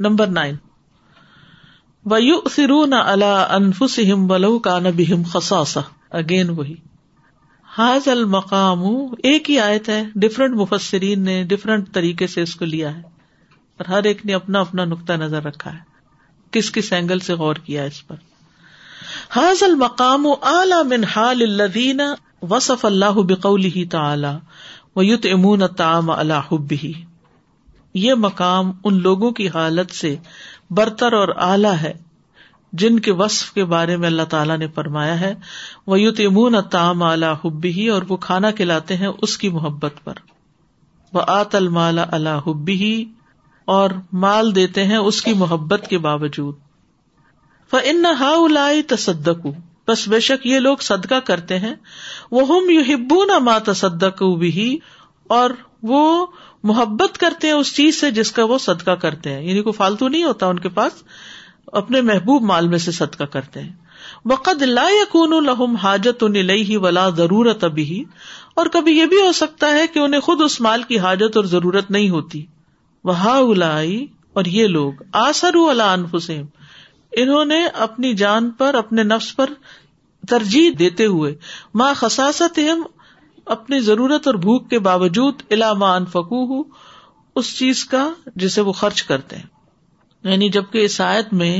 Number nine سرو نہ اللہ ولو کا نبیم خساسا اگین وہی حاض المقام ایک ہی آیت ہے ڈفرنٹ مفسرین نے ڈفرینٹ طریقے سے اس کو لیا ہے اور ہر ایک نے اپنا اپنا نقطہ نظر رکھا ہے کس کس اینگل سے غور کیا اس پر حاض المقام اعلی من حال الدین وصف اللہ ہی تعلی ویت امون تام اللہ یہ مقام ان لوگوں کی حالت سے برتر اور اعلی ہے جن کے وصف کے بارے میں اللہ تعالیٰ نے فرمایا ہے وہ یو تمون تام تام ہی اور وہ کھانا کھلاتے ہیں اس کی محبت پر وہ آت اللہ ہبی اور مال دیتے ہیں اس کی محبت کے باوجود ان ہا الائی تصدق بس بے شک یہ لوگ صدقہ کرتے ہیں وہ ہم یو ہبو نہ ما بھی اور وہ محبت کرتے ہیں اس چیز سے جس کا وہ صدقہ کرتے ہیں یعنی کوئی فالتو نہیں ہوتا ان کے پاس اپنے محبوب مال میں سے صدقہ کرتے ہیں وقت لا الحم حاجت ولا ضرورت ابھی اور کبھی یہ بھی ہو سکتا ہے کہ انہیں خود اس مال کی حاجت اور ضرورت نہیں ہوتی وہ الائی اور یہ لوگ آسر حسین انہوں نے اپنی جان پر اپنے نفس پر ترجیح دیتے ہوئے ماں خساست اپنی ضرورت اور بھوک کے باوجود علامان فکو اس چیز کا جسے وہ خرچ کرتے ہیں یعنی جبکہ آیت میں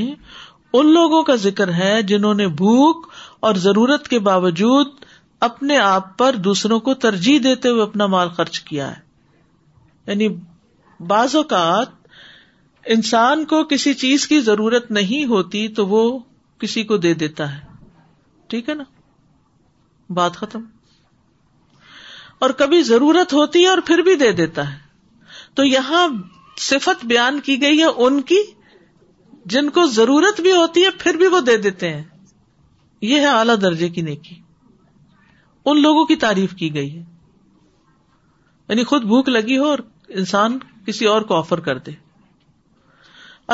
ان لوگوں کا ذکر ہے جنہوں نے بھوک اور ضرورت کے باوجود اپنے آپ پر دوسروں کو ترجیح دیتے ہوئے اپنا مال خرچ کیا ہے یعنی بعض اوقات انسان کو کسی چیز کی ضرورت نہیں ہوتی تو وہ کسی کو دے دیتا ہے ٹھیک ہے نا بات ختم اور کبھی ضرورت ہوتی ہے اور پھر بھی دے دیتا ہے تو یہاں صفت بیان کی گئی ہے ان کی جن کو ضرورت بھی ہوتی ہے پھر بھی وہ دے دیتے ہیں یہ ہے اعلی درجے کی نیکی ان لوگوں کی تعریف کی گئی ہے یعنی خود بھوک لگی ہو اور انسان کسی اور کو آفر کر دے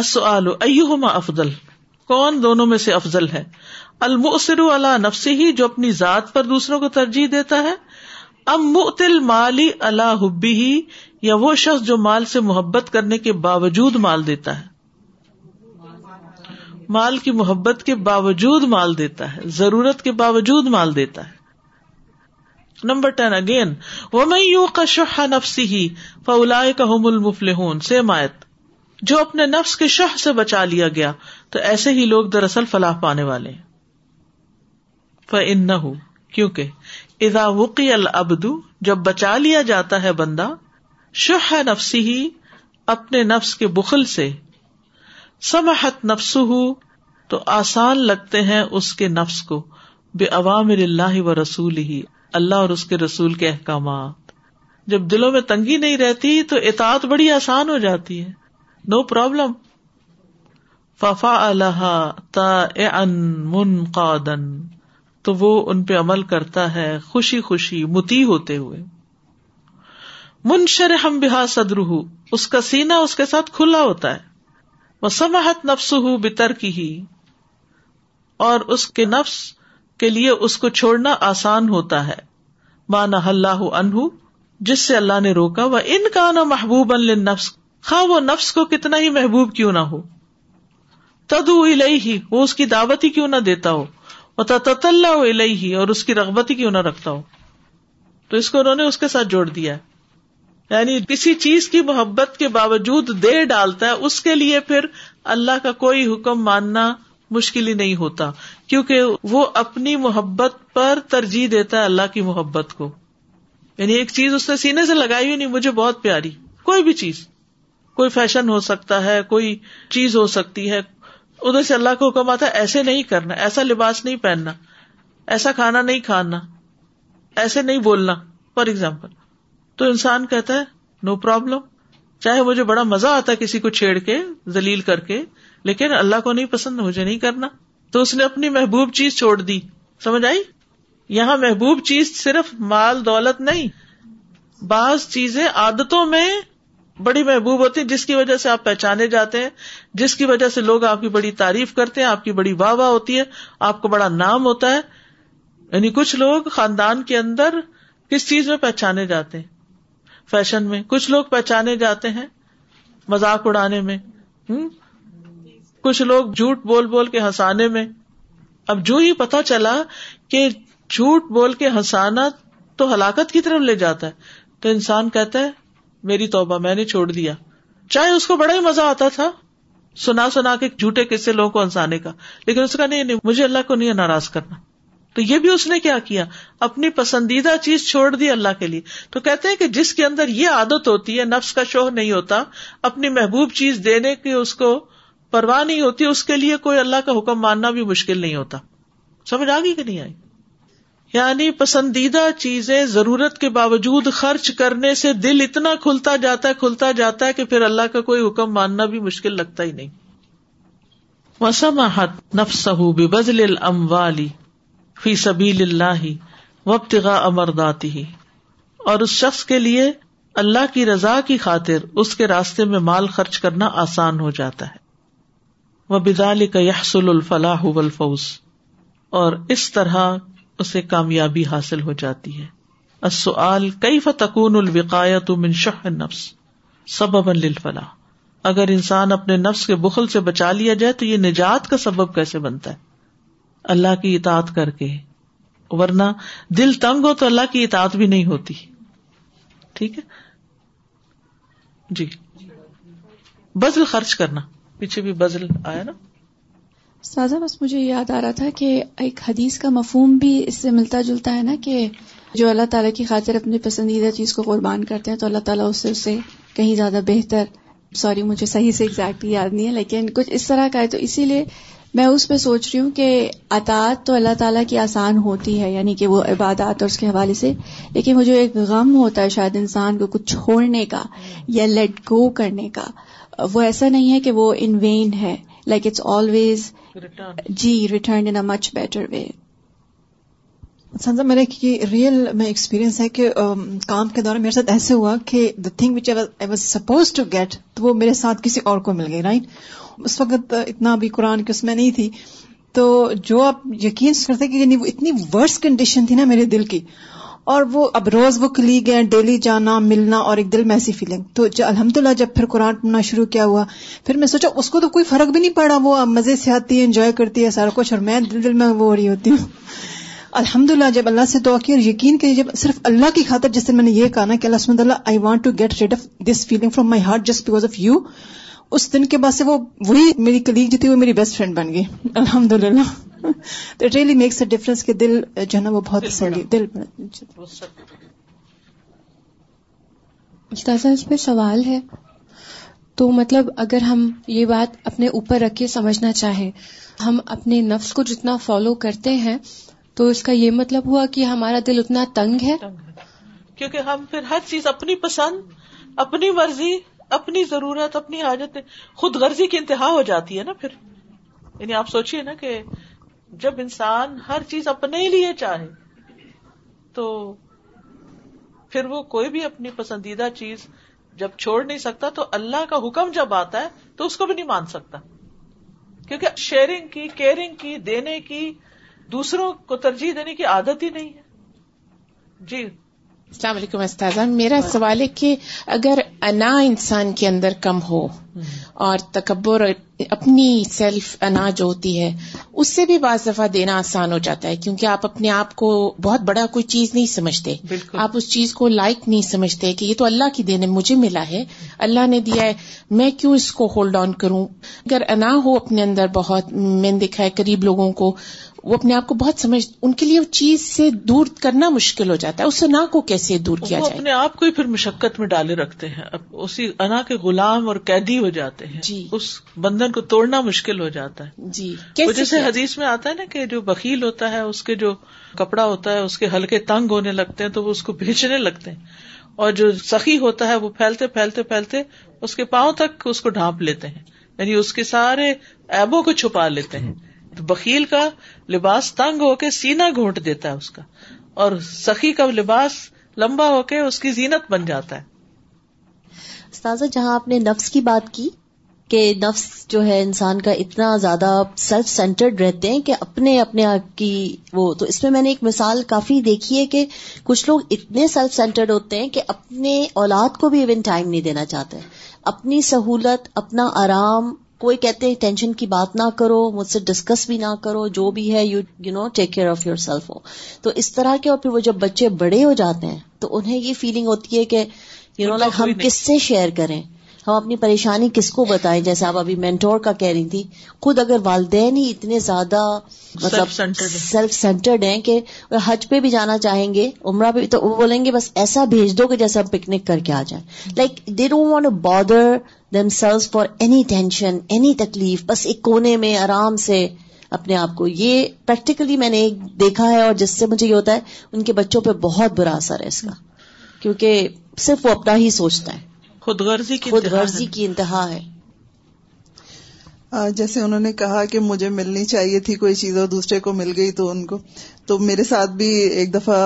او افضل کون دونوں میں سے افضل ہے المسر اللہ نفسی ہی جو اپنی ذات پر دوسروں کو ترجیح دیتا ہے اب متل مالی اللہ حبی ہی یا وہ شخص جو مال سے محبت کرنے کے باوجود مال دیتا ہے مال کی محبت کے باوجود مال دیتا ہے ضرورت کے باوجود مال دیتا ہے نمبر ٹین اگین وہ میں یو شہ نفسی فلاح کا ہوم المفل سے میت جو اپنے نفس کے شہ سے بچا لیا گیا تو ایسے ہی لوگ دراصل فلاح پانے والے کیونکہ ادا وقی البدو جب بچا لیا جاتا ہے بندہ شح نفسی ہی اپنے نفس کے بخل سے سمحت نفس تو آسان لگتے ہیں اس کے نفس کو بے عوام اللہ و رسول ہی اللہ اور اس کے رسول کے احکامات جب دلوں میں تنگی نہیں رہتی تو اطاط بڑی آسان ہو جاتی ہے نو پرابلم ففا اللہ تا ان من قادن تو وہ ان پہ عمل کرتا ہے خوشی خوشی متی ہوتے ہوئے منشر ہم بہا کا سینا اس کے ساتھ کھلا ہوتا ہے وہ سماحت نفس ہو بتر کی ہی اور اس کے نفس کے لیے اس کو چھوڑنا آسان ہوتا ہے مانا اللہ انہ جس سے اللہ نے روکا وہ ان کا نہ محبوب ان نفس خا وہ نفس کو کتنا ہی محبوب کیوں نہ ہو تدو ہی لئی ہی وہ اس کی دعوت ہی کیوں نہ دیتا ہو اور اس کی رغبت ہی کیوں نہ رکھتا ہو تو اس کو انہوں نے اس کے ساتھ جوڑ دیا یعنی کسی چیز کی محبت کے باوجود دے ڈالتا ہے اس کے لیے پھر اللہ کا کوئی حکم ماننا مشکل ہی نہیں ہوتا کیونکہ وہ اپنی محبت پر ترجیح دیتا ہے اللہ کی محبت کو یعنی ایک چیز اس نے سینے سے لگائی ہوئی نہیں مجھے بہت پیاری کوئی بھی چیز کوئی فیشن ہو سکتا ہے کوئی چیز ہو سکتی ہے ادھر سے اللہ کو حکم آتا ہے ایسے نہیں کرنا ایسا لباس نہیں پہننا ایسا کھانا نہیں کھانا ایسے نہیں بولنا فار ایگزامپل تو انسان کہتا ہے نو پرابلم چاہے مجھے بڑا مزہ آتا ہے کسی کو چھیڑ کے زلیل کر کے لیکن اللہ کو نہیں پسند مجھے نہیں کرنا تو اس نے اپنی محبوب چیز چھوڑ دی سمجھ آئی یہاں محبوب چیز صرف مال دولت نہیں بعض چیزیں عادتوں میں بڑی محبوب ہوتی ہے جس کی وجہ سے آپ پہچانے جاتے ہیں جس کی وجہ سے لوگ آپ کی بڑی تعریف کرتے ہیں آپ کی بڑی واہ واہ ہوتی ہے آپ کو بڑا نام ہوتا ہے یعنی کچھ لوگ خاندان کے اندر کس چیز میں پہچانے جاتے ہیں فیشن میں کچھ لوگ پہچانے جاتے ہیں مذاق اڑانے میں کچھ لوگ جھوٹ بول بول کے ہنسانے میں اب جو ہی پتا چلا کہ جھوٹ بول کے ہنسانا تو ہلاکت کی طرف لے جاتا ہے تو انسان کہتا ہے میری توبہ میں نے چھوڑ دیا چاہے اس کو بڑا ہی مزہ آتا تھا سنا سنا کے جھوٹے کسے لوگوں کو انسانے کا لیکن اس کا نہیں مجھے اللہ کو نہیں ناراض کرنا تو یہ بھی اس نے کیا کیا اپنی پسندیدہ چیز چھوڑ دی اللہ کے لیے تو کہتے ہیں کہ جس کے اندر یہ عادت ہوتی ہے نفس کا شوہ نہیں ہوتا اپنی محبوب چیز دینے کی اس کو پرواہ نہیں ہوتی اس کے لیے کوئی اللہ کا حکم ماننا بھی مشکل نہیں ہوتا سمجھ آ گئی کہ نہیں آئی یعنی پسندیدہ چیزیں ضرورت کے باوجود خرچ کرنے سے دل اتنا کھلتا جاتا ہے کھلتا جاتا ہے کہ پھر اللہ کا کوئی حکم ماننا بھی مشکل لگتا ہی نہیں نفس بزل فی اللہ تغ امر داتی اور اس شخص کے لیے اللہ کی رضا کی خاطر اس کے راستے میں مال خرچ کرنا آسان ہو جاتا ہے وہ بدالی کا یحسل الفلاح فلاحوس اور اس طرح اسے کامیابی حاصل ہو جاتی ہے سبب اگر انسان اپنے نفس کے بخل سے بچا لیا جائے تو یہ نجات کا سبب کیسے بنتا ہے اللہ کی اطاعت کر کے ورنہ دل تنگ ہو تو اللہ کی اطاعت بھی نہیں ہوتی ٹھیک ہے جی بزل خرچ کرنا پیچھے بھی بزل آیا نا سازا بس مجھے یاد آ رہا تھا کہ ایک حدیث کا مفہوم بھی اس سے ملتا جلتا ہے نا کہ جو اللہ تعالیٰ کی خاطر اپنی پسندیدہ چیز کو قربان کرتے ہیں تو اللہ تعالیٰ اس سے اسے کہیں زیادہ بہتر سوری مجھے صحیح سے ایگزیکٹلی یاد نہیں ہے لیکن کچھ اس طرح کا ہے تو اسی لیے میں اس پہ سوچ رہی ہوں کہ اطاعت تو اللہ تعالیٰ کی آسان ہوتی ہے یعنی کہ وہ عبادات اور اس کے حوالے سے لیکن وہ جو ایک غم ہوتا ہے شاید انسان کو کچھ چھوڑنے کا یا لیٹ گو کرنے کا وہ ایسا نہیں ہے کہ وہ ان وین ہے like it's always G return in much better way سنزا میرا ریئل میں ایکسپیرینس ہے کہ کام کے دوران میرے ساتھ ایسے ہوا کہ the thing which I was suppose to get تو وہ میرے ساتھ کسی اور کو مل گئی رائٹ اس وقت اتنا بھی قرآن کی اس میں نہیں تھی تو جو آپ یقین کرتے یعنی وہ اتنی ورس کنڈیشن تھی نا میرے دل کی اور وہ اب روز وہ کلی گئے ڈیلی جانا ملنا اور ایک دل میں ایسی فیلنگ تو الحمد للہ جب پھر قرآن پڑھنا شروع کیا ہوا پھر میں سوچا اس کو تو کوئی فرق بھی نہیں پڑا وہ مزے سے آتی ہے انجوائے کرتی ہے سارا کچھ اور میں دل دل میں وہ ہو رہی ہوتی ہوں الحمد للہ جب اللہ سے دعا کی اور یقین کہ جب صرف اللہ کی خاطر جس دن میں نے یہ کہا نا کہ اللہ سمد اللہ I want to get rid of this feeling from my heart just because of you اس دن کے بعد سے وہ وہی میری کلیگ جو تھی وہ میری بیسٹ فرینڈ بن گئی الحمد للہ تو اٹ میکس اے ڈفرنس دل دل جو ہے نا وہ بہت اس پہ سوال ہے تو مطلب اگر ہم یہ بات اپنے اوپر رکھ کے سمجھنا چاہیں ہم اپنے نفس کو جتنا فالو کرتے ہیں تو اس کا یہ مطلب ہوا کہ ہمارا دل اتنا تنگ ہے کیونکہ ہم پھر ہر چیز اپنی پسند اپنی مرضی اپنی ضرورت اپنی حاجت خود غرضی کی انتہا ہو جاتی ہے نا پھر یعنی آپ سوچیے نا کہ جب انسان ہر چیز اپنے لیے چاہے تو پھر وہ کوئی بھی اپنی پسندیدہ چیز جب چھوڑ نہیں سکتا تو اللہ کا حکم جب آتا ہے تو اس کو بھی نہیں مان سکتا کیونکہ شیئرنگ کی کیئرنگ کی دینے کی دوسروں کو ترجیح دینے کی عادت ہی نہیں ہے جی السلام علیکم استاذہ میرا سوال ہے کہ اگر انا انسان کے اندر کم ہو اور تکبر اپنی سیلف انا جو ہوتی ہے اس سے بھی بعض دفعہ دینا آسان ہو جاتا ہے کیونکہ آپ اپنے آپ کو بہت بڑا کوئی چیز نہیں سمجھتے آپ اس چیز کو لائک نہیں سمجھتے کہ یہ تو اللہ کی دینے مجھے ملا ہے اللہ نے دیا ہے میں کیوں اس کو ہولڈ آن کروں اگر انا ہو اپنے اندر بہت میں نے دیکھا ہے قریب لوگوں کو وہ اپنے آپ کو بہت سمجھ ان کے لیے چیز سے دور کرنا مشکل ہو جاتا ہے اس انا کو کیسے دور کیا جائے اپنے آپ کو ہی پھر مشقت میں ڈالے رکھتے ہیں اب اسی انا کے غلام اور قیدی ہو جاتے ہیں جی اس بندھن کو توڑنا مشکل ہو جاتا ہے جی جیسے حدیث میں آتا ہے نا کہ جو بکیل ہوتا ہے اس کے جو کپڑا ہوتا ہے اس کے ہلکے تنگ ہونے لگتے ہیں تو وہ اس کو بھیجنے لگتے ہیں اور جو سخی ہوتا ہے وہ پھیلتے پھیلتے پھیلتے اس کے پاؤں تک اس کو ڈھانپ لیتے ہیں یعنی اس کے سارے ایبوں کو چھپا لیتے ہیں بکیل کا لباس تنگ ہو کے سینا گھونٹ دیتا ہے اس کا اور سخی کا لباس لمبا ہو کے اس کی زینت بن جاتا ہے جہاں آپ نے نفس کی بات کی کہ نفس جو ہے انسان کا اتنا زیادہ سیلف سینٹرڈ رہتے ہیں کہ اپنے اپنے آپ کی وہ تو اس میں میں نے ایک مثال کافی دیکھی ہے کہ کچھ لوگ اتنے سیلف سینٹرڈ ہوتے ہیں کہ اپنے اولاد کو بھی ایون ٹائم نہیں دینا چاہتے اپنی سہولت اپنا آرام کوئی کہتے ہیں ٹینشن کی بات نہ کرو مجھ سے ڈسکس بھی نہ کرو جو بھی ہے you you know take care of yourself ہو تو اس طرح کے اور پھر وہ جب بچے بڑے ہو جاتے ہیں تو انہیں یہ فیلنگ ہوتی ہے کہ یو نو لائک ہم کس سے شیئر کریں ہم اپنی پریشانی کس کو بتائیں جیسے آپ ابھی مینٹور کا کہہ رہی تھی خود اگر والدین ہی اتنے زیادہ مطلب سیلف سینٹرڈ ہیں کہ حج پہ بھی جانا چاہیں گے عمرہ پہ بھی تو وہ بولیں گے بس ایسا بھیج دو کہ جیسے ہم پکنک کر کے آ جائیں like they don't want a them selves for any tension any تکلیف بس ایک کونے میں آرام سے اپنے آپ کو یہ پریکٹیکلی میں نے ایک دیکھا ہے اور جس سے مجھے یہ ہوتا ہے ان کے بچوں پہ بہت برا اثر ہے اس کا کیونکہ صرف وہ اپنا ہی سوچتا ہے خود غرضی کی خود غرضی کی انتہا ہے جیسے انہوں نے کہا کہ مجھے ملنی چاہیے تھی کوئی چیز اور دوسرے کو مل گئی تو ان کو تو میرے ساتھ بھی ایک دفعہ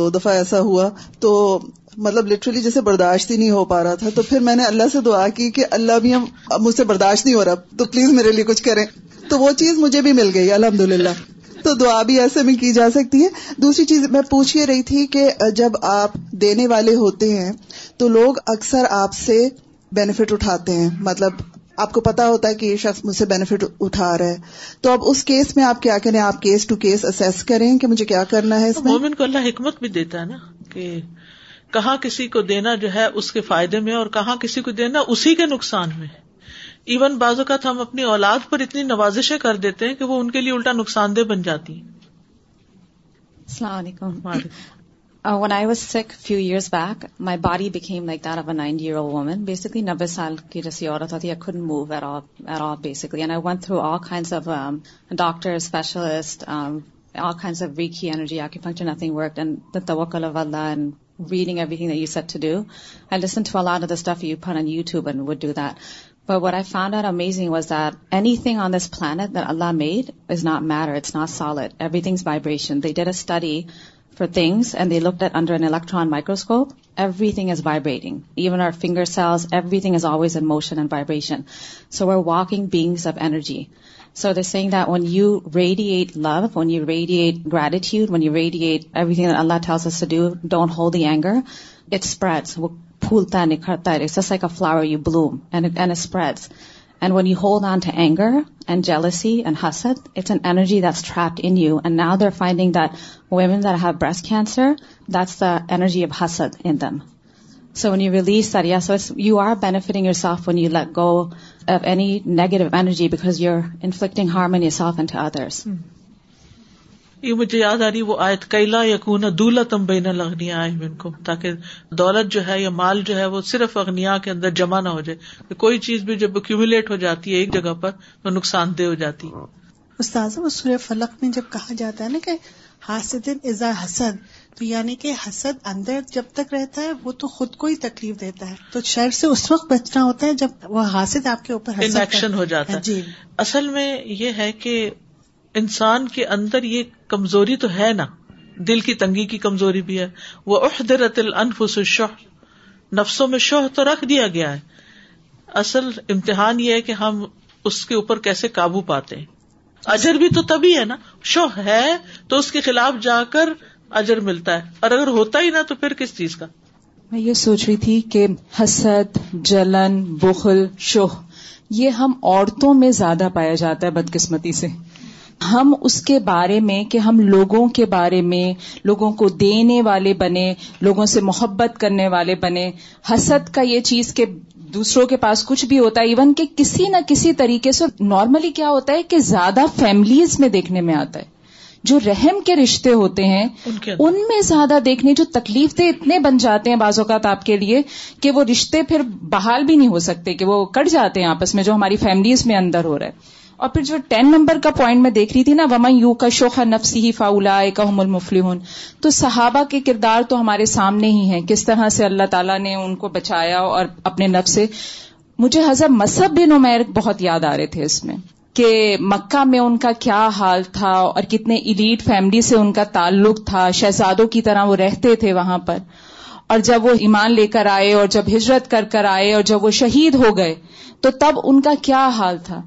دو دفعہ ایسا ہوا تو مطلب لٹرلی جیسے برداشت ہی نہیں ہو پا رہا تھا تو پھر میں نے اللہ سے دعا کی کہ اللہ بھی مجھ سے برداشت نہیں ہو رہا تو پلیز میرے لیے کچھ کریں تو وہ چیز مجھے بھی مل گئی الحمد للہ تو دعا بھی ایسے میں کی جا سکتی ہے دوسری چیز میں پوچھ یہ رہی تھی کہ جب آپ دینے والے ہوتے ہیں تو لوگ اکثر آپ سے بینیفٹ اٹھاتے ہیں مطلب آپ کو پتا ہوتا ہے کہ یہ شخص مجھ سے بینیفٹ اٹھا رہا ہے تو اب اس کیس میں آپ کیا کریں آپ کیس ٹو کیس اسیس کریں کہ مجھے کیا کرنا ہے مومن کو اللہ حکمت بھی دیتا ہے نا کہ کہاں کسی کو دینا جو ہے اس کے فائدے میں اور کہاں کسی کو دینا اسی کے نقصان میں ایون بعض اوقات ہم اپنی اولاد پر اتنی نوازشیں کر دیتے ہیں کہ وہ ان کے لیے الٹا نقصان دہ بن جاتی ہیں السلام علیکم when I was sick few years back my body became like that of a nine year old woman basically نبے سال کی جیسی عورت ہوتی ہے خود move off off off off basically and and and and and I I through all all kinds kinds doctor specialist weak he function nothing work the the توکل اللہ reading every thing you you you set to to do do listen stuff fun tube with that But what I found out amazing was that anything on this planet that Allah made is not matter. It's not solid. Everything's vibration. They did a study for things, and they looked at under an electron microscope. Everything is vibrating. Even our finger cells, everything is always in motion and vibration. So we're walking beings of energy. So they're saying that when you radiate love, when you radiate gratitude, when you radiate everything that Allah tells us to do, don't hold the anger, it spreads. پھولتا ہے ہے نکھرتا پھول تاری flower you bloom and and when you hold on to anger and jealousy and ہسد it's an energy that's dust in you and now they're finding that women they're have breast cancer that's the energy of ہسد in them so when you will less lifting you are your self when you let go of any negative energy because you are انکٹنگ your self and to others یہ مجھے یاد آ رہی وہ آیت کیلا یقون کونا تم بین نہ آئے کو تاکہ دولت جو ہے یا مال جو ہے وہ صرف اغنیا کے اندر جمع نہ ہو جائے کوئی چیز بھی جب اکیومولیٹ ہو جاتی ہے ایک جگہ پر تو نقصان دہ ہو جاتی ہے استاذ فلق میں جب کہا جاتا ہے نا کہ حاسد ازا حسد تو یعنی کہ حسد اندر جب تک رہتا ہے وہ تو خود کو ہی تکلیف دیتا ہے تو شہر سے اس وقت بچنا ہوتا ہے جب وہ حاسد آپ کے اوپر ہو جاتا ہے جی اصل میں یہ ہے کہ انسان کے اندر یہ کمزوری تو ہے نا دل کی تنگی کی کمزوری بھی ہے وہ عہد رت الخص شوہ نفسوں میں شوہ تو رکھ دیا گیا ہے اصل امتحان یہ ہے کہ ہم اس کے اوپر کیسے قابو پاتے ہیں اجر بھی تو تبھی ہے نا شوہ ہے تو اس کے خلاف جا کر اجر ملتا ہے اور اگر ہوتا ہی نا تو پھر کس چیز کا میں یہ سوچ رہی تھی کہ حسد جلن بخل شوہ یہ ہم عورتوں میں زیادہ پایا جاتا ہے بدقسمتی سے ہم اس کے بارے میں کہ ہم لوگوں کے بارے میں لوگوں کو دینے والے بنے لوگوں سے محبت کرنے والے بنے حسد کا یہ چیز کہ دوسروں کے پاس کچھ بھی ہوتا ہے ایون کہ کسی نہ کسی طریقے سے نارملی کیا ہوتا ہے کہ زیادہ فیملیز میں دیکھنے میں آتا ہے جو رحم کے رشتے ہوتے ہیں ان میں زیادہ دیکھنے جو تکلیف دے اتنے بن جاتے ہیں بعض اوقات آپ کے لیے کہ وہ رشتے پھر بحال بھی نہیں ہو سکتے کہ وہ کٹ جاتے ہیں آپس میں جو ہماری فیملیز میں اندر ہو رہا ہے اور پھر جو ٹین نمبر کا پوائنٹ میں دیکھ رہی تھی نا وما یو کا شوخا نفسی فاؤلا کا کام المفلی تو صحابہ کے کردار تو ہمارے سامنے ہی ہیں کس طرح سے اللہ تعالیٰ نے ان کو بچایا اور اپنے نف سے مجھے حضرت مذہب بن عمیر بہت یاد آ رہے تھے اس میں کہ مکہ میں ان کا کیا حال تھا اور کتنے ایلیٹ فیملی سے ان کا تعلق تھا شہزادوں کی طرح وہ رہتے تھے وہاں پر اور جب وہ ایمان لے کر آئے اور جب ہجرت کر کر آئے اور جب وہ شہید ہو گئے تو تب ان کا کیا حال تھا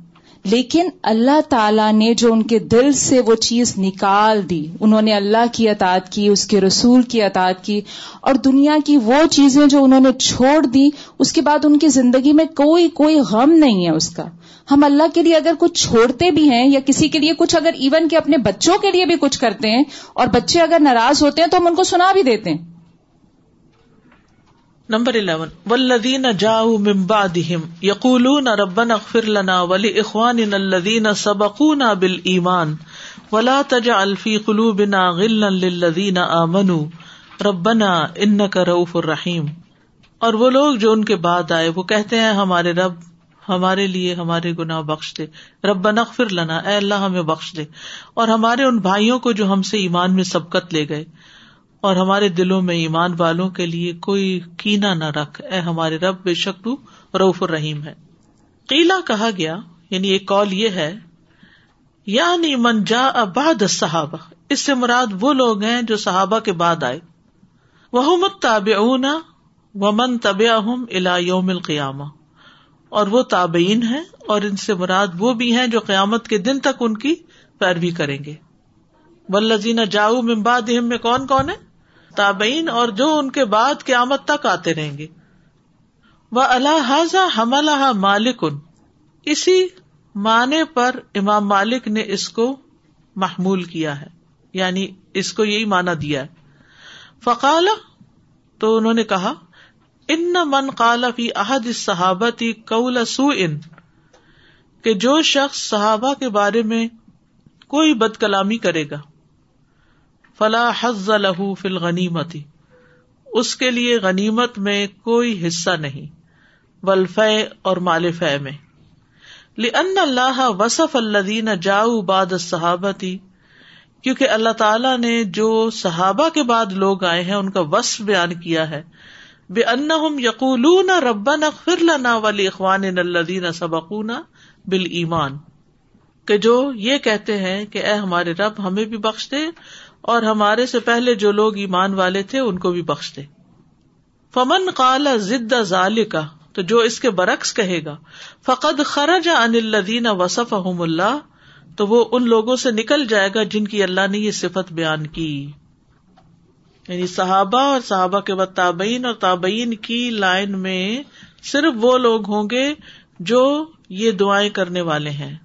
لیکن اللہ تعالی نے جو ان کے دل سے وہ چیز نکال دی انہوں نے اللہ کی اطاعت کی اس کے رسول کی اطاعت کی اور دنیا کی وہ چیزیں جو انہوں نے چھوڑ دی اس کے بعد ان کی زندگی میں کوئی کوئی غم نہیں ہے اس کا ہم اللہ کے لیے اگر کچھ چھوڑتے بھی ہیں یا کسی کے لیے کچھ اگر ایون کہ اپنے بچوں کے لیے بھی کچھ کرتے ہیں اور بچے اگر ناراض ہوتے ہیں تو ہم ان کو سنا بھی دیتے ہیں نمبر الیون ولدین جاؤ ممبادم یقول ربن اخر لنا ولی اخوان الدین سبقونا بل ایمان ولا تجا الفی قلو بنا غل لدین امن ربنا ان کا روف الرحیم اور وہ لوگ جو ان کے بعد آئے وہ کہتے ہیں ہمارے رب ہمارے لیے ہمارے گنا بخش دے رب نقفر لنا اے اللہ ہمیں بخش دے اور ہمارے ان بھائیوں کو جو ہم سے ایمان میں سبقت لے گئے اور ہمارے دلوں میں ایمان والوں کے لیے کوئی کینا نہ رکھ اے ہمارے رب بے شک تو روف الرحیم ہے قیلا کہا گیا یعنی ایک کال یہ ہے یعنی من جا اباد صحابہ اس سے مراد وہ لوگ ہیں جو صحابہ کے بعد آئے وہ مت اونا و من طب اہم الا یوم القیاما اور وہ تابعین ہے اور ان سے مراد وہ بھی ہیں جو قیامت کے دن تک ان کی پیروی کریں گے ولزین جاؤ ممباد میں کون کون ہے تابعین اور جو ان کے بعد قیامت تک آتے رہیں گے وہ اللہ مالک ان اسی معنی پر امام مالک نے اس کو محمول کیا ہے یعنی اس کو یہی مانا دیا ہے فقال تو انہوں نے کہا ان من فی احد صحابت کہ جو شخص صحابہ کے بارے میں کوئی بد کلامی کرے گا فلا حز لہو فل غنیمتی اس کے لیے غنیمت میں کوئی حصہ نہیں ولف اور مال فے میں لن اللہ وصف الدین جاؤ باد صحابتی کیونکہ اللہ تعالیٰ نے جو صحابہ کے بعد لوگ آئے ہیں ان کا وصف بیان کیا ہے بے ان یقول نہ ربا نہ فرلنا ولی اخوان الدین سبقونا بال ایمان کہ جو یہ کہتے ہیں کہ اے ہمارے رب ہمیں بھی بخش دے اور ہمارے سے پہلے جو لوگ ایمان والے تھے ان کو بھی بخش دے فمن کالا ضد کا تو جو اس کے برعکس کہے گا فقد خرج ان الدین اللہ تو وہ ان لوگوں سے نکل جائے گا جن کی اللہ نے یہ صفت بیان کی یعنی صحابہ اور صحابہ کے بعد تابئین اور تابعین کی لائن میں صرف وہ لوگ ہوں گے جو یہ دعائیں کرنے والے ہیں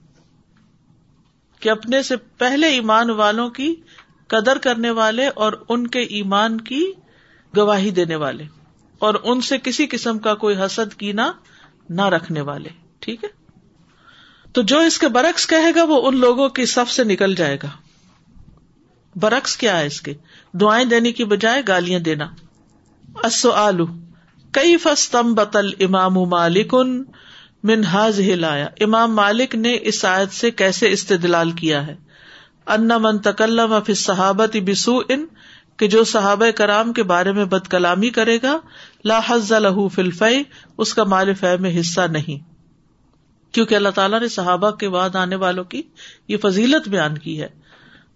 کہ اپنے سے پہلے ایمان والوں کی قدر کرنے والے اور ان کے ایمان کی گواہی دینے والے اور ان سے کسی قسم کا کوئی حسد کینا نہ رکھنے والے ٹھیک ہے تو جو اس کے برعکس کہے گا وہ ان لوگوں کی سب سے نکل جائے گا برعکس کیا ہے اس کے دعائیں دینے کی بجائے گالیاں دینا السؤال کئی فص بتل امام مالک منہاز ہلایا امام مالک نے اس آیت سے کیسے استدلال کیا ہے ان من تکلم اف صحابت بسو ان کہ جو صحابۂ کرام کے بارے میں بد کلامی کرے گا حز لہ فلف اس کا مال فہ میں حصہ نہیں کیونکہ اللہ تعالیٰ نے صحابہ کے بعد آنے والوں کی یہ فضیلت بیان کی ہے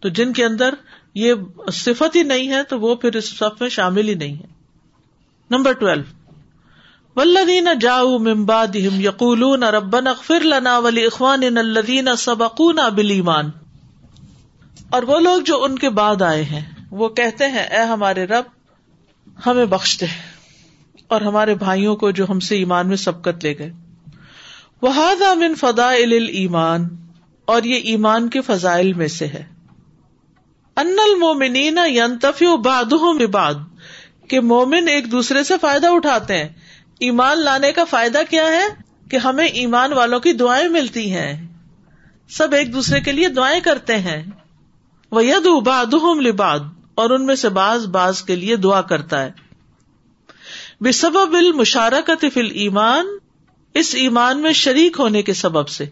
تو جن کے اندر یہ صفت ہی نہیں ہے تو وہ پھر اس سب میں شامل ہی نہیں ہے نمبر ٹویلو ولدین جاؤ ممباد اک فرنا ولی اخوان بلیمان اور وہ لوگ جو ان کے بعد آئے ہیں وہ کہتے ہیں اے ہمارے رب ہمیں بخش دے اور ہمارے بھائیوں کو جو ہم سے ایمان میں سبقت لے گئے اور یہ ایمان کے فضائل میں سے ہے ان انل مومنیفیو باد کے مومن ایک دوسرے سے فائدہ اٹھاتے ہیں ایمان لانے کا فائدہ کیا ہے کہ ہمیں ایمان والوں کی دعائیں ملتی ہیں سب ایک دوسرے کے لیے دعائیں کرتے ہیں وہ ید لباد اور ان میں سے باز باز کے لیے دعا کرتا ہے بے سبب المشارکت فل ایمان اس ایمان میں شریک ہونے کے سبب سے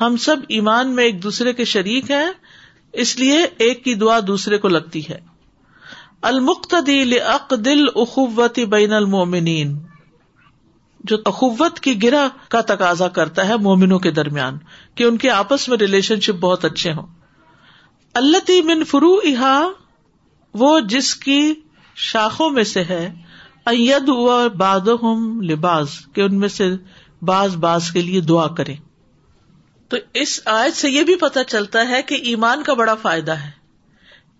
ہم سب ایمان میں ایک دوسرے کے شریک ہیں اس لیے ایک کی دعا دوسرے کو لگتی ہے المخت دق دل بین المومنین جو اخوت کی گرہ کا تقاضا کرتا ہے مومنوں کے درمیان کہ ان کے آپس میں ریلیشن شپ بہت اچھے ہوں اللہ احا وہ جس کی شاخوں میں سے ہے باد لباس ان میں سے باز باز کے لیے دعا کرے تو اس آیت سے یہ بھی پتا چلتا ہے کہ ایمان کا بڑا فائدہ ہے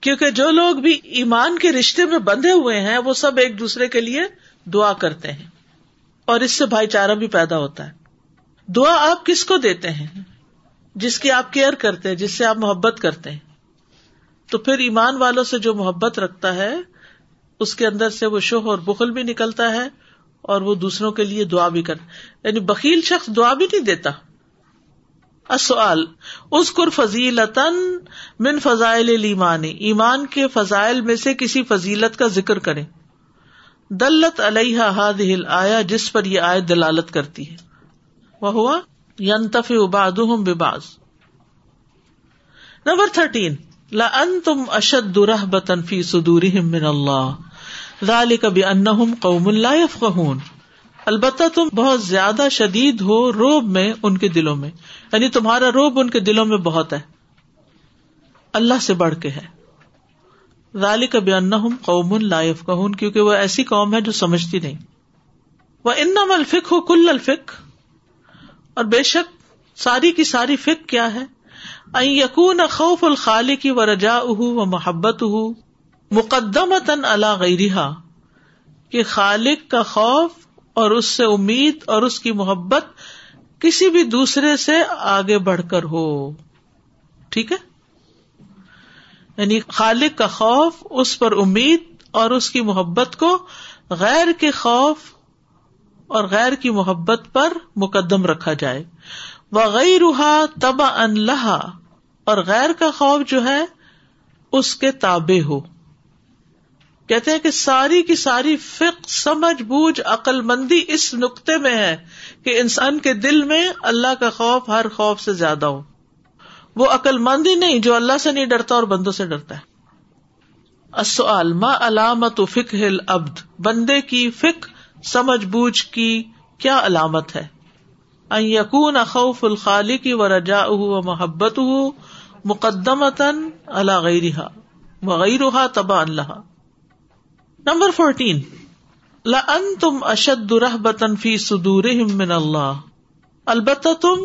کیونکہ جو لوگ بھی ایمان کے رشتے میں بندھے ہوئے ہیں وہ سب ایک دوسرے کے لیے دعا کرتے ہیں اور اس سے بھائی چارہ بھی پیدا ہوتا ہے دعا آپ کس کو دیتے ہیں جس کی آپ کیئر کرتے ہیں جس سے آپ محبت کرتے ہیں تو پھر ایمان والوں سے جو محبت رکھتا ہے اس کے اندر سے وہ شوہ اور بخل بھی نکلتا ہے اور وہ دوسروں کے لیے دعا بھی کر یعنی بکیل شخص دعا بھی نہیں دیتا اس فضائل ایمان کے فضائل میں سے کسی فضیلت کا ذکر کرے دلت علیہ ہاد ہل آیا جس پر یہ آئے دلالت کرتی ہے وہ ہوا اباد بباز نمبر تھرٹین لن تم اشد بتنفی سدوری اللہ ذالی کبھی قوم اللہ البتہ تم بہت زیادہ شدید ہو روب میں ان کے دلوں میں یعنی تمہارا روب ان کے دلوں میں بہت ہے اللہ سے بڑھ کے ہے ذالی کبھی ان قوم اللہ کیونکہ وہ ایسی قوم ہے جو سمجھتی نہیں وہ ان الفک ہو کل الفک اور بے شک ساری کی ساری فک کیا ہے یقون خوف الخال کی و رجا اہ و محبت ہُو مقدم تن گئی رہا کہ خالق کا خوف اور اس سے امید اور اس کی محبت کسی بھی دوسرے سے آگے بڑھ کر ہو ٹھیک ہے یعنی خالق کا خوف اس پر امید اور اس کی محبت کو غیر کے خوف اور غیر کی محبت پر مقدم رکھا جائے واغ روحا تبا ان لہا اور غیر کا خوف جو ہے اس کے تابے ہو کہتے ہیں کہ ساری کی ساری فک سمجھ بوجھ عقل مندی اس نقطے میں ہے کہ انسان کے دل میں اللہ کا خوف ہر خوف سے زیادہ ہو وہ عقل ہی نہیں جو اللہ سے نہیں ڈرتا اور بندوں سے ڈرتا ہے علامت فک ہل ابد بندے کی فک سمجھ بوجھ کی کیا علامت ہے ان یقون خوف کی و رجا و محبت ہو مقدمتاً اللہ غیرہ وغیرہ تبا اللہ نمبر فورٹین لن تم اشد رح بتن فی صدور من اللہ البتہ تم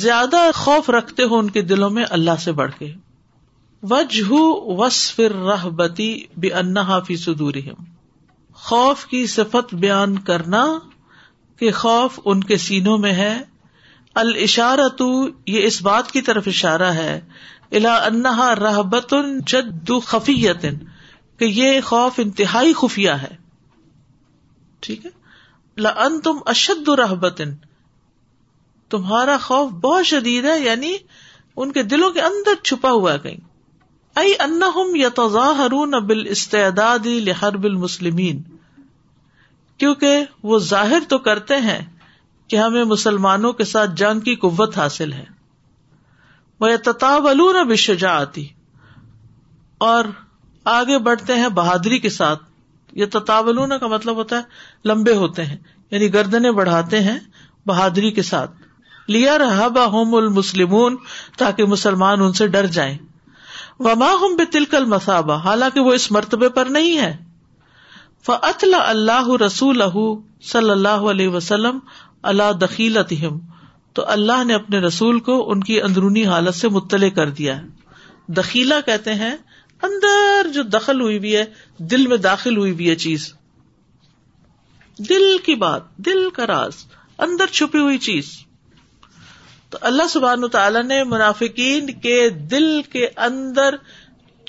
زیادہ خوف رکھتے ہو ان کے دلوں میں اللہ سے بڑھ کے وجہ وصف رح بتی بے انحافی صدور خوف کی صفت بیان کرنا کہ خوف ان کے سینوں میں ہے الشارہ تو یہ اس بات کی طرف اشارہ ہے الا انہا رحبت جد خفیت کہ یہ خوف انتہائی خفیہ ہے ٹھیک ہے تم اشد رحبت تمہارا خوف بہت شدید ہے یعنی ان کے دلوں کے اندر چھپا ہوا ائی یتظاہرون بالاستعداد لحرب المسلمین کیونکہ وہ ظاہر تو کرتے ہیں کہ ہمیں مسلمانوں کے ساتھ جنگ کی قوت حاصل ہے وہ تتاب الونا بھی آتی اور آگے بڑھتے ہیں بہادری کے ساتھ یہ تتاب کا مطلب ہوتا ہے لمبے ہوتے ہیں یعنی گردنے بڑھاتے ہیں بہادری کے ساتھ لیا ہوم المسلم تاکہ مسلمان ان سے ڈر جائیں وما ہوں بے تلکل مسابا حالانکہ وہ اس مرتبے پر نہیں ہے فعت اللہ رسول صلی اللہ علیہ وسلم اللہ تو اللہ نے اپنے رسول کو ان کی اندرونی حالت سے مطلع کر دیا ہے دخیلا کہتے ہیں اندر جو دخل ہوئی بھی ہے دل میں داخل ہوئی بھی ہے چیز دل کی بات دل کا راز اندر چھپی ہوئی چیز تو اللہ سبحان تعالیٰ نے منافقین کے دل کے اندر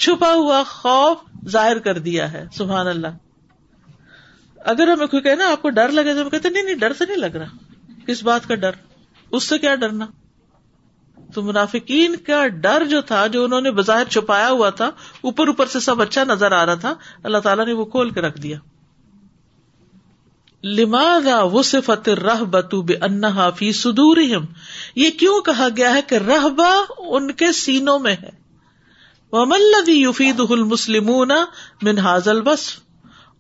چھپا ہوا خوف ظاہر کر دیا ہے سبحان اللہ اگر ہمیں کوئی کہنا آپ کو ڈر لگے تو ہم کہتے نہیں نہیں ڈر سے نہیں لگ رہا کس بات کا ڈر اس سے کیا ڈرنا تو منافقین کا ڈر جو تھا جو انہوں نے بظاہر چھپایا ہوا تھا اوپر اوپر سے سب اچھا نظر آ رہا تھا اللہ تعالیٰ نے وہ کھول کے رکھ دیا لماذا وصفت الرحبت بانها في صدورهم یہ کیوں کہا گیا ہے کہ رہبہ ان کے سینوں میں ہے وما الذي يفيده المسلمون من هذا الوصف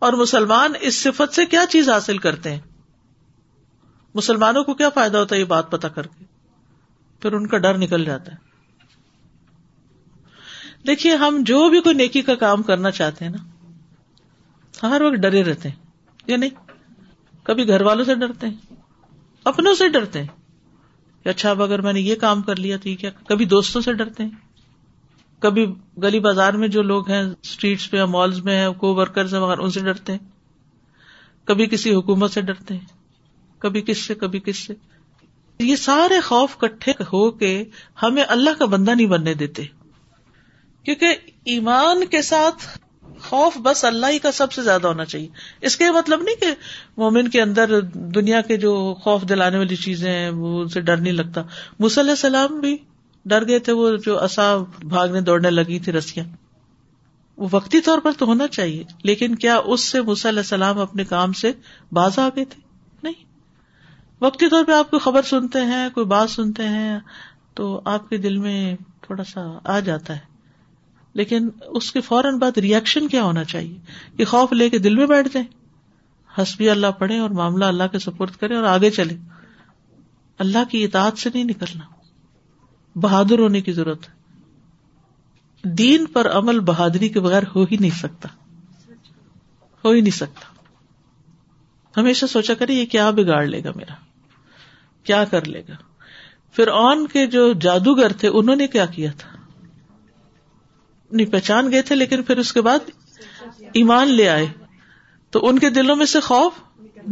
اور مسلمان اس صفت سے کیا چیز حاصل کرتے ہیں مسلمانوں کو کیا فائدہ ہوتا ہے یہ بات پتا کر کے پھر ان کا ڈر نکل جاتا ہے دیکھیے ہم جو بھی کوئی نیکی کا کام کرنا چاہتے ہیں نا ہر وقت ڈرے رہتے ہیں یا نہیں کبھی گھر والوں سے ڈرتے ہیں اپنوں سے ڈرتے ہیں اچھا اب اگر میں نے یہ کام کر لیا تو یہ کیا کبھی دوستوں سے ڈرتے ہیں کبھی گلی بازار میں جو لوگ ہیں اسٹریٹس پہ یا مالز میں ہیں کو ورکرز ہیں ان سے ڈرتے ہیں کبھی کسی حکومت سے ڈرتے ہیں کبھی کس سے کبھی کس سے یہ سارے خوف کٹھے ہو کے ہمیں اللہ کا بندہ نہیں بننے دیتے کیونکہ ایمان کے ساتھ خوف بس اللہ ہی کا سب سے زیادہ ہونا چاہیے اس کے مطلب نہیں کہ مومن کے اندر دنیا کے جو خوف دلانے والی چیزیں ہیں وہ ان سے ڈر نہیں لگتا مصلی السلام بھی ڈر گئے تھے وہ جو اصا بھاگنے دوڑنے لگی تھی رسیاں وہ وقتی طور پر تو ہونا چاہیے لیکن کیا اس سے مس علیہ السلام اپنے کام سے باز آ گئے تھے نہیں وقتی طور پہ آپ کو خبر سنتے ہیں کوئی بات سنتے ہیں تو آپ کے دل میں تھوڑا سا آ جاتا ہے لیکن اس کے فوراً بعد ریئیکشن کیا ہونا چاہیے کہ خوف لے کے دل میں بیٹھ جائیں ہسبی اللہ پڑھے اور معاملہ اللہ کے سپرد کرے اور آگے چلے اللہ کی اطاعت سے نہیں نکلنا بہادر ہونے کی ضرورت ہے دین پر عمل بہادری کے بغیر ہو ہی نہیں سکتا ہو ہی نہیں سکتا ہمیشہ سوچا کرے یہ کیا بگاڑ لے گا میرا کیا کر لے گا پھر آن کے جو جادوگر تھے انہوں نے کیا کیا تھا نہیں پہچان گئے تھے لیکن پھر اس کے بعد ایمان لے آئے تو ان کے دلوں میں سے خوف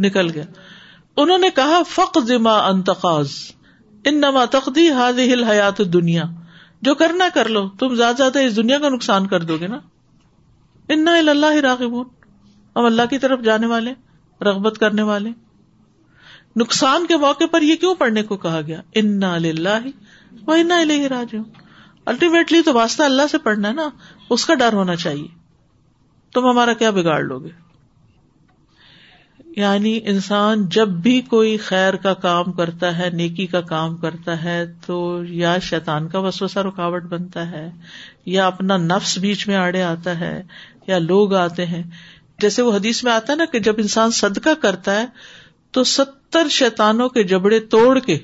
نکل گیا انہوں نے کہا فخ انتقاز ان تخدی ہل حیات دنیا جو کرنا کر لو تم زیادہ زیادہ اس دنیا کا نقصان کر دو گے نا ان اللہ راغب ہم اللہ کی طرف جانے والے رغبت کرنے والے نقصان کے موقع پر یہ کیوں پڑھنے کو کہا گیا ان اللہ اللہ راج ہوں الٹیمیٹلی تو واسطہ اللہ سے پڑھنا ہے نا اس کا ڈر ہونا چاہیے تم ہمارا کیا بگاڑ لو گے یعنی انسان جب بھی کوئی خیر کا کام کرتا ہے نیکی کا کام کرتا ہے تو یا شیتان کا وسوسہ رکاوٹ بنتا ہے یا اپنا نفس بیچ میں آڑے آتا ہے یا لوگ آتے ہیں جیسے وہ حدیث میں آتا ہے نا کہ جب انسان صدقہ کرتا ہے تو ستر شیتانوں کے جبڑے توڑ کے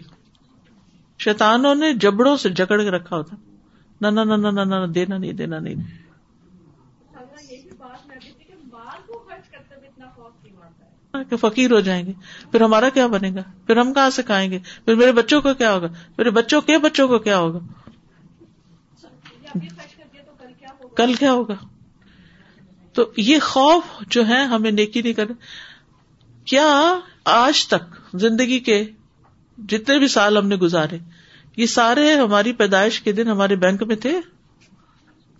شیتانوں نے جبڑوں سے جکڑ کے رکھا ہوتا نہ دینا نہیں دینا نہیں کہ فقیر ہو جائیں گے پھر ہمارا کیا بنے گا پھر ہم کہاں سے کھائیں گے پھر میرے بچوں کو کیا ہوگا میرے بچوں کے بچوں کو کیا ہوگا کل کیا ہوگا تو یہ خوف جو ہے ہمیں نیکی نہیں کرنا کیا آج تک زندگی کے جتنے بھی سال ہم نے گزارے یہ سارے ہماری پیدائش کے دن ہمارے بینک میں تھے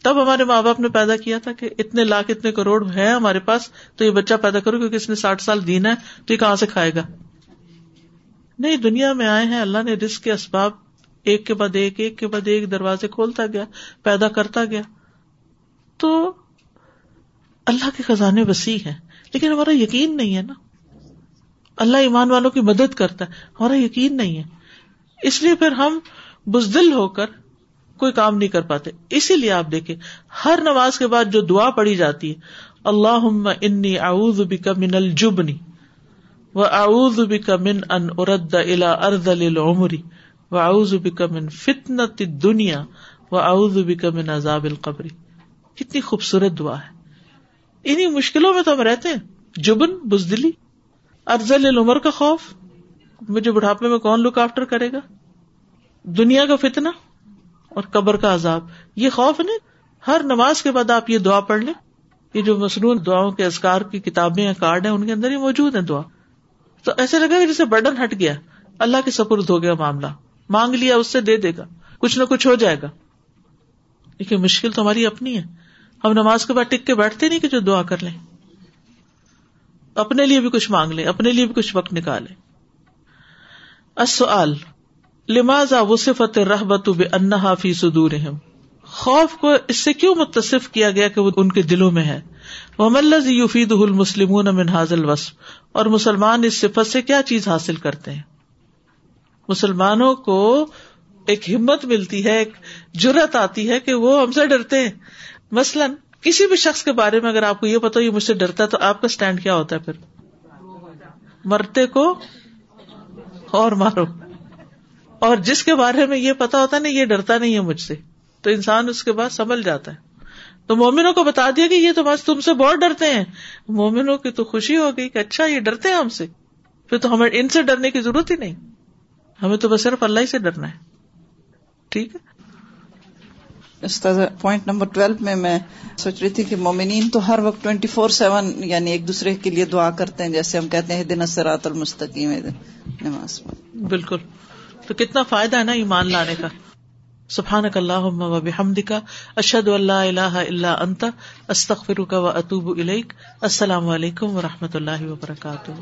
تب ہمارے ماں باپ نے پیدا کیا تھا کہ اتنے لاکھ اتنے کروڑ ہے ہمارے پاس تو یہ بچہ پیدا کرو کیونکہ اس نے ساٹھ سال دینا ہے تو یہ کہاں سے کھائے گا نہیں دنیا میں آئے ہیں اللہ نے رسک کے اسباب ایک کے بعد ایک ایک کے بعد ایک دروازے کھولتا گیا پیدا کرتا گیا تو اللہ کے خزانے وسیع ہیں لیکن ہمارا یقین نہیں ہے نا اللہ ایمان والوں کی مدد کرتا ہے ہمارا یقین نہیں ہے اس لیے پھر ہم بزدل ہو کر کوئی کام نہیں کر پاتے اسی لیے آپ دیکھیں ہر نماز کے بعد جو دعا پڑی جاتی ہے اللہ انی اعوذ بک من الجبنی و اعوذ بک من ان ارد الى ارض للعمری و اعوذ بک من فتنت الدنیا و اعوذ بک من عذاب القبر کتنی خوبصورت دعا ہے انہی مشکلوں میں تو ہم رہتے ہیں جبن بزدلی ارزل العمر کا خوف مجھے بڑھاپے میں کون لک آفٹر کرے گا دنیا کا فتنہ اور قبر کا عذاب یہ خوف نہیں ہر نماز کے بعد آپ یہ دعا پڑھ لیں یہ جو کے دعا کی کتابیں یا کارڈ ہیں ان کے اندر ہی موجود ہیں دعا تو ایسے لگا کہ جسے برڈن ہٹ گیا اللہ کے سپرد ہو گیا معاملہ مانگ لیا اس سے دے دے گا کچھ نہ کچھ ہو جائے گا لیکن مشکل تو ہماری اپنی ہے ہم نماز کے بعد ٹک کے بیٹھتے نہیں کہ جو دعا کر لیں اپنے لیے بھی کچھ مانگ لیں اپنے لیے بھی کچھ وقت نکالیں لماز خوف کو اس سے کیوں متصف کیا گیا کہ وہ ان کے دلوں میں ہے اور مسلمان اس صفت سے کیا چیز حاصل کرتے ہیں مسلمانوں کو ایک ہمت ملتی ہے ایک جرت آتی ہے کہ وہ ہم سے ڈرتے ہیں مثلاً کسی بھی شخص کے بارے میں اگر آپ کو یہ پتا یہ مجھ سے ڈرتا ہے تو آپ کا اسٹینڈ کیا ہوتا ہے پھر مرتے کو اور مارو اور جس کے بارے میں یہ پتا ہوتا ہے نا یہ ڈرتا نہیں ہے مجھ سے تو انسان اس کے بعد سمجھ جاتا ہے تو مومنوں کو بتا دیا کہ یہ تو بس تم سے بہت ڈرتے ہیں مومنوں کی تو خوشی ہو گئی کہ اچھا یہ ڈرتے ہیں ہم سے پھر تو ہمیں ان سے ڈرنے کی ضرورت ہی نہیں ہمیں تو بس صرف اللہ ہی سے ڈرنا ہے ٹھیک ہے اس طرح پوائنٹ نمبر ٹویلو میں میں سوچ رہی تھی کہ مومنین تو ہر وقت ٹوئنٹی فور سیون یعنی ایک دوسرے کے لیے دعا کرتے ہیں جیسے ہم کہتے ہیں دن اثرات المستقیم نماز بالکل تو کتنا فائدہ ہے نا ایمان لانے کا سفان اک اللہ و کا اشد اللہ اللہ اللہ انت استخ کا و اطوب السلام علیکم و رحمۃ اللہ وبرکاتہ